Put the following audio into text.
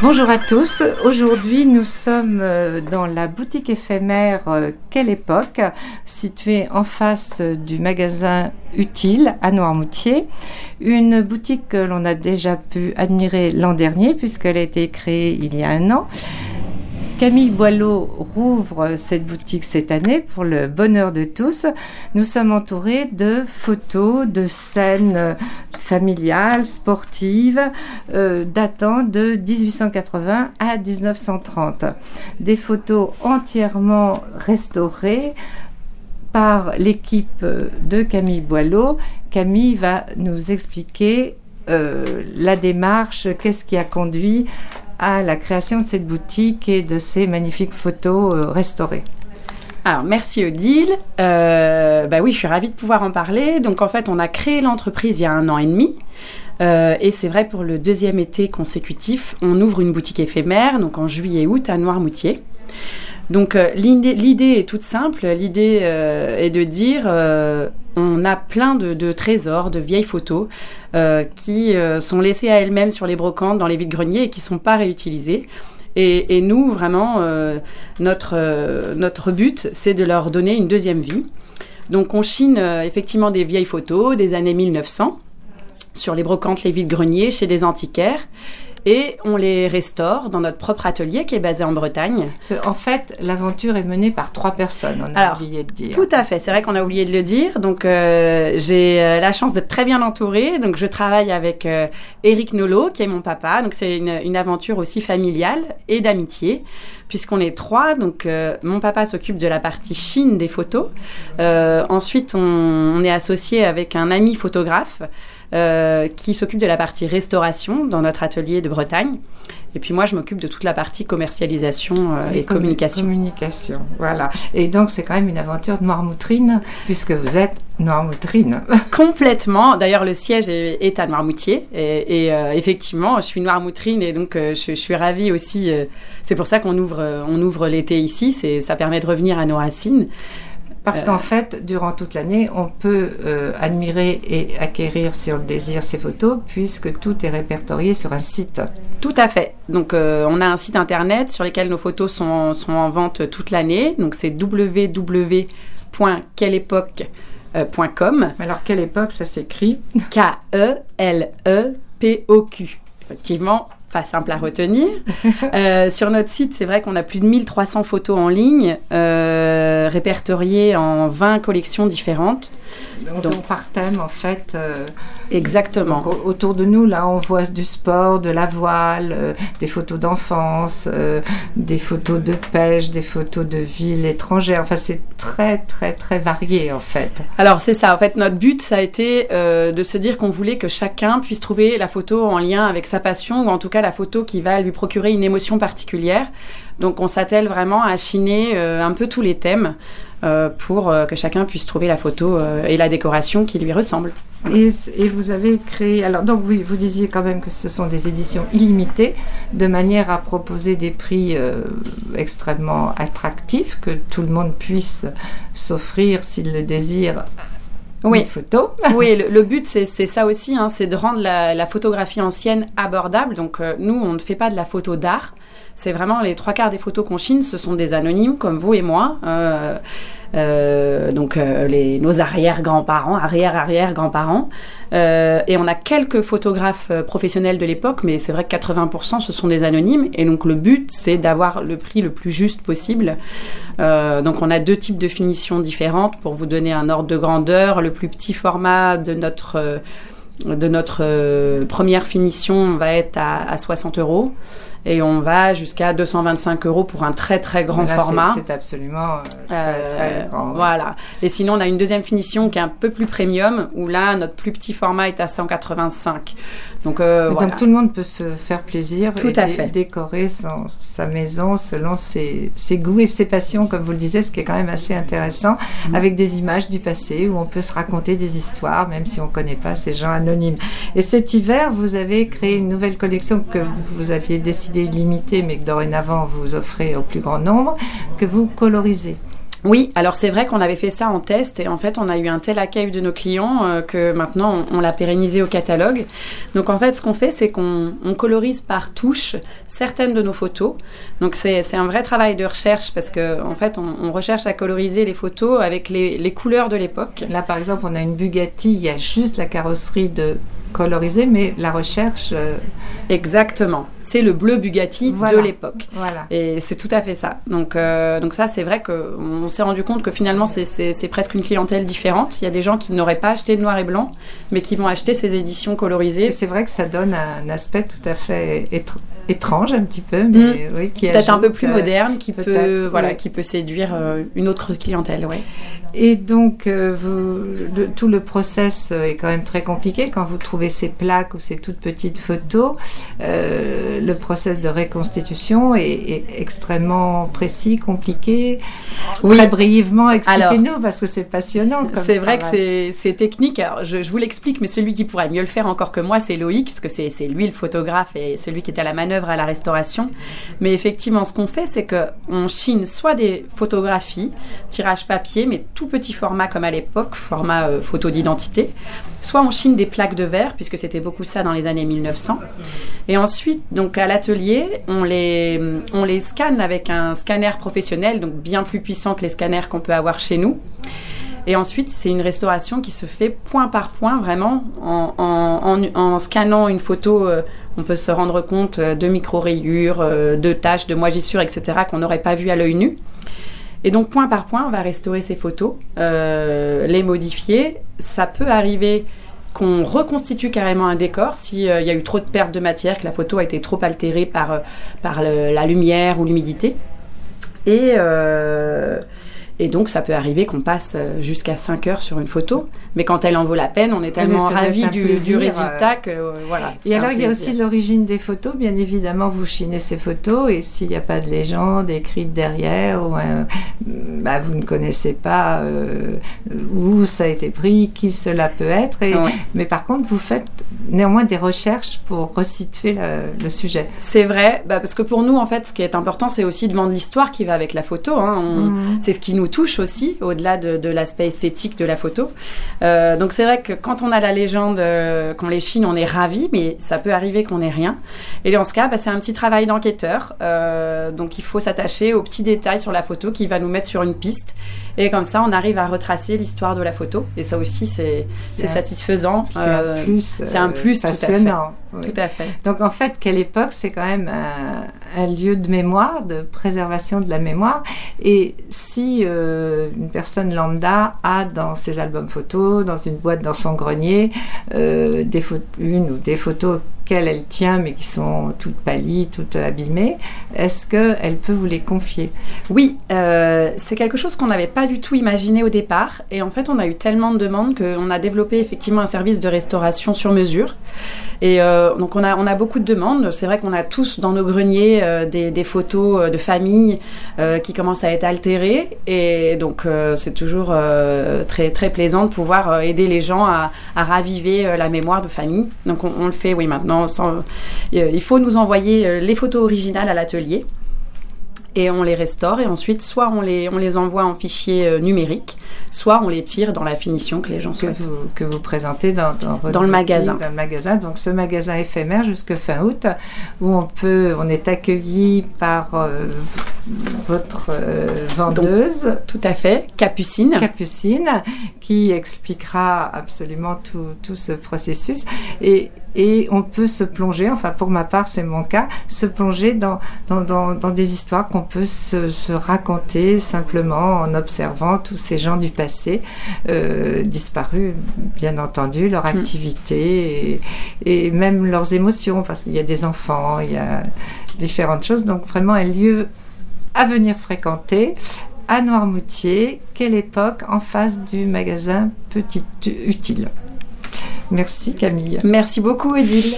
Bonjour à tous. Aujourd'hui, nous sommes euh, dans la boutique éphémère euh, Quelle époque, située en face euh, du magasin Utile à Noirmoutier. Une boutique que l'on a déjà pu admirer l'an dernier puisqu'elle a été créée il y a un an. Camille Boileau rouvre cette boutique cette année pour le bonheur de tous. Nous sommes entourés de photos, de scènes familiales, sportives, euh, datant de 1880 à 1930. Des photos entièrement restaurées par l'équipe de Camille Boileau. Camille va nous expliquer euh, la démarche, qu'est-ce qui a conduit à la création de cette boutique et de ces magnifiques photos euh, restaurées. Alors, merci Odile. Euh, bah oui, je suis ravie de pouvoir en parler. Donc, en fait, on a créé l'entreprise il y a un an et demi. Euh, et c'est vrai pour le deuxième été consécutif, on ouvre une boutique éphémère, donc en juillet-août à Noirmoutier. Donc euh, l'idée est toute simple. L'idée est de dire on a plein de, trésors, de vieilles photos qui sont laissées à elles-mêmes sur les brocantes, dans les vides-greniers et qui ne sont pas réutilisées. Et, nous, vraiment, notre, notre but, c'est de leur donner une deuxième vie. Donc on chine effectivement des vieilles photos des années 1900 sur les brocantes, les vides-greniers, chez des antiquaires et on les restaure dans notre propre atelier qui est basé en Bretagne. En fait, l'aventure est menée par trois personnes, on a oublié de dire. Tout à fait, c'est vrai qu'on a oublié de le dire. Donc, euh, j'ai euh, la chance d'être très bien entourée. Donc, je travaille avec euh, Eric Nolo, qui est mon papa. Donc, c'est une, aventure aussi familiale et d'amitié, puisqu'on est trois. Donc, mon papa s'occupe de la partie chine des photos. ensuite, on est associé avec un ami photographe. Euh, qui s'occupe de la partie restauration dans notre atelier de Bretagne. Et puis moi, je m'occupe de toute la partie commercialisation euh, et, communication. Communication, voilà. Et donc, c'est quand même une aventure de Noirmoutrine, puisque vous êtes Noirmoutrine. Complètement. D'ailleurs, le siège est, à Noirmoutier. Et, euh, effectivement, je suis Noirmoutrine et donc je, je, suis ravie aussi. c'est pour ça qu'on ouvre, on ouvre l'été ici. Ça permet de revenir à nos racines. Parce qu'en fait, durant toute l'année, on peut euh, admirer et acquérir, si on le désire, ces photos, puisque tout est répertorié sur un site. Tout à fait. Donc, euh, on a un site internet sur lequel nos photos sont, sont en vente toute l'année. Donc, c'est www.quelleépoque.com. Alors, quelle époque, ça s'écrit? K-E-L-E-P-O-Q. Effectivement, pas simple à retenir. Euh, sur notre site, c'est vrai qu'on a plus de 1300 photos en ligne, euh, répertoriées en 20 collections différentes. Donc, par thème, en fait. Euh, Exactement. autour de nous, là, on voit du sport, de la voile, euh, des photos d'enfance, euh, des photos de pêche, des photos de villes étrangères. Enfin, c'est très, très, très varié, en fait. Alors, c'est ça. En fait, notre but, ça a été de se dire qu'on voulait que chacun puisse trouver la photo en lien avec sa passion, ou en tout cas la photo qui va lui procurer une émotion particulière. Donc, on s'attelle vraiment à chiner un peu tous les thèmes. Euh, pour euh, que chacun puisse trouver la photo euh, et la décoration qui lui ressemble. Et, vous avez créé, alors donc vous disiez quand même que ce sont des éditions illimitées, de manière à proposer des prix extrêmement attractifs, que tout le monde puisse s'offrir s'il le désire oui. photo. oui, le, but c'est ça aussi, hein, c'est de rendre la, photographie ancienne abordable. Donc nous, on ne fait pas de la photo d'art, c'est vraiment les trois quarts des photos qu'on chine, ce sont des anonymes comme vous et moi. Euh, euh, donc euh, nos arrière-grands-parents, arrière-arrière-grands-parents. et on a quelques photographes professionnels de l'époque, mais c'est vrai que 80% ce sont des anonymes. Et donc le but, c'est d'avoir le prix le plus juste possible. donc on a deux types de finitions différentes pour vous donner un ordre de grandeur. Le plus petit format de notre de notre première finition va être à, à 60 euros et on va jusqu'à 225 euros pour un très très grand format. C'est absolument euh, très, très grand. Voilà. Et sinon, on a une deuxième finition qui est un peu plus premium, où là, notre plus petit format est à 185. Donc, euh, donc tout le monde peut se faire plaisir tout et à fait. décorer son, sa maison selon ses, ses, goûts et ses passions, comme vous le disiez, ce qui est quand même assez intéressant, mm. avec des images du passé où on peut se raconter des histoires, même si on ne connaît pas ces gens anonymes. Et cet hiver, vous avez créé une nouvelle collection que vous aviez décidé limitée, mais que dorénavant vous offrez au plus grand nombre, que vous colorisez. Oui, alors c'est vrai qu'on avait fait ça en test et en fait on a eu un tel accueil de nos clients euh, que maintenant on, l'a pérennisé au catalogue. Donc en fait ce qu'on fait c'est qu'on colorise par touche certaines de nos photos. Donc c'est un vrai travail de recherche parce qu'en en fait on, recherche à coloriser les photos avec les, couleurs de l'époque. Là par exemple on a une Bugatti, il y a juste la carrosserie de colorisée mais la recherche... Euh, Exactement, c'est le bleu Bugatti de l'époque. Voilà. Et c'est tout à fait ça. Donc, euh, donc ça c'est vrai qu'on on s'est rendu compte que finalement, c'est presque une clientèle différente. Il y a des gens qui n'auraient pas acheté de noir et blanc, mais qui vont acheter ces éditions colorisées. C'est vrai que ça donne un aspect tout à fait étrange un petit peu, mais mm. qui peut-être un peu plus euh, moderne, qui peut voilà, qui peut séduire euh, une autre clientèle, ouais. Et donc, euh, vous, tout le process est quand même très compliqué. Quand vous trouvez ces plaques ou ces toutes petites photos, euh, le process de reconstitution est, extrêmement précis, compliqué. Oui. Très brièvement, expliquez-nous parce que c'est passionnant. C'est vrai que c'est technique. Alors, je, je vous l'explique, mais celui qui pourrait mieux le faire encore que moi, c'est Loïc, parce que c'est lui le photographe et celui qui est à la manœuvre à la restauration. Mais effectivement, ce qu'on fait, c'est qu'on chine soit des photographies, tirage papier, mais tout petit format comme à l'époque, format euh, photo d'identité. Soit on chine des plaques de verre, puisque c'était beaucoup ça dans les années 1900. Et ensuite, donc à l'atelier, on les, on les scanne avec un scanner professionnel, donc bien plus puissant que les scanners qu'on peut avoir chez nous. Et ensuite, c'est une restauration qui se fait point par point, vraiment, en, en, scannant une photo. Euh, on peut se rendre compte euh, de micro-rayures, de taches, de moisissures, etc., qu'on n'aurait pas vu à l'œil nu. Et donc, point par point, on va restaurer ces photos, euh, les modifier. Ça peut arriver qu'on reconstitue carrément un décor s'il euh, y a eu trop de perte de matière, que la photo a été trop altérée par, euh, par la lumière ou l'humidité. Et, et donc, ça peut arriver qu'on passe euh, jusqu'à 5 heures sur une photo, mais quand elle en vaut la peine, on est tellement ravis du, résultat que euh, voilà. Et alors, il y a aussi l'origine des photos. Bien évidemment, vous chinez ces photos et s'il n'y a pas de légende écrite derrière, ou bah, vous ne connaissez pas euh, où ça a été pris, qui cela peut être. Mais par contre, vous faites néanmoins des recherches pour resituer le, sujet. C'est vrai, bah, parce que pour nous, en fait, ce qui est important, c'est aussi de vendre l'histoire qui va avec la photo. Hein. Mmh. C'est ce qui nous touche aussi, au-delà de, l'aspect esthétique de la photo. Euh, donc c'est vrai que quand on a la légende, euh, qu'on les chine, on est ravi, mais ça peut arriver qu'on n'ait rien. Et dans ce cas, bah, c'est un petit travail d'enquêteur. Euh, donc il faut s'attacher aux petits détails sur la photo qui va nous mettre sur une piste. Et comme ça, on arrive à retracer l'histoire de la photo. Et ça aussi, c'est satisfaisant. C'est un plus, c'est un plus passionnant. Tout à fait. Donc en fait, quelle époque, c'est quand même un, lieu de mémoire, de préservation de la mémoire. Et si euh, une personne lambda a dans ses albums photos, dans une boîte dans son grenier, euh, des une ou des photos qu'elle elle tient mais qui sont toutes pâlies, toutes abîmées, est-ce qu'elle peut vous les confier? Oui, euh, c'est quelque chose qu'on n'avait pas du tout imaginé au départ. Et en fait, on a eu tellement de demandes qu'on a développé effectivement un service de restauration sur mesure. Et euh, donc on a, beaucoup de demandes. C'est vrai qu'on a tous dans nos greniers euh, des, photos de famille qui commencent à être altérées. Et donc c'est toujours très, très plaisant de pouvoir aider les gens à, raviver la mémoire de famille. Donc on, on le fait, oui, maintenant. Sans, il faut nous envoyer les photos originales à l'atelier et on les restaure et ensuite soit on les, on les envoie en fichier euh, numérique, soit on les tire dans la finition que les gens souhaitent. que vous présentez dans, dans, dans le magasin. Dans le magasin. Donc ce magasin éphémère jusqu'à fin août où on peut, on est accueilli par euh, votre euh, vendeuse. tout à fait, Capucine. Capucine, qui expliquera absolument tout, tout ce processus. Et, et on peut se plonger, enfin pour ma part c'est mon cas, se plonger dans, dans, dans, dans des histoires qu'on peut se, se, raconter simplement en observant tous ces gens du passé euh, disparus, bien entendu, leur mm. activité et, et, même leurs émotions, parce qu'il y a des enfants, il y a différentes choses. Donc vraiment un lieu à venir fréquenter à Noirmoutier. Quelle époque en face du magasin Petit Utile? Merci Camille. Merci beaucoup Edile.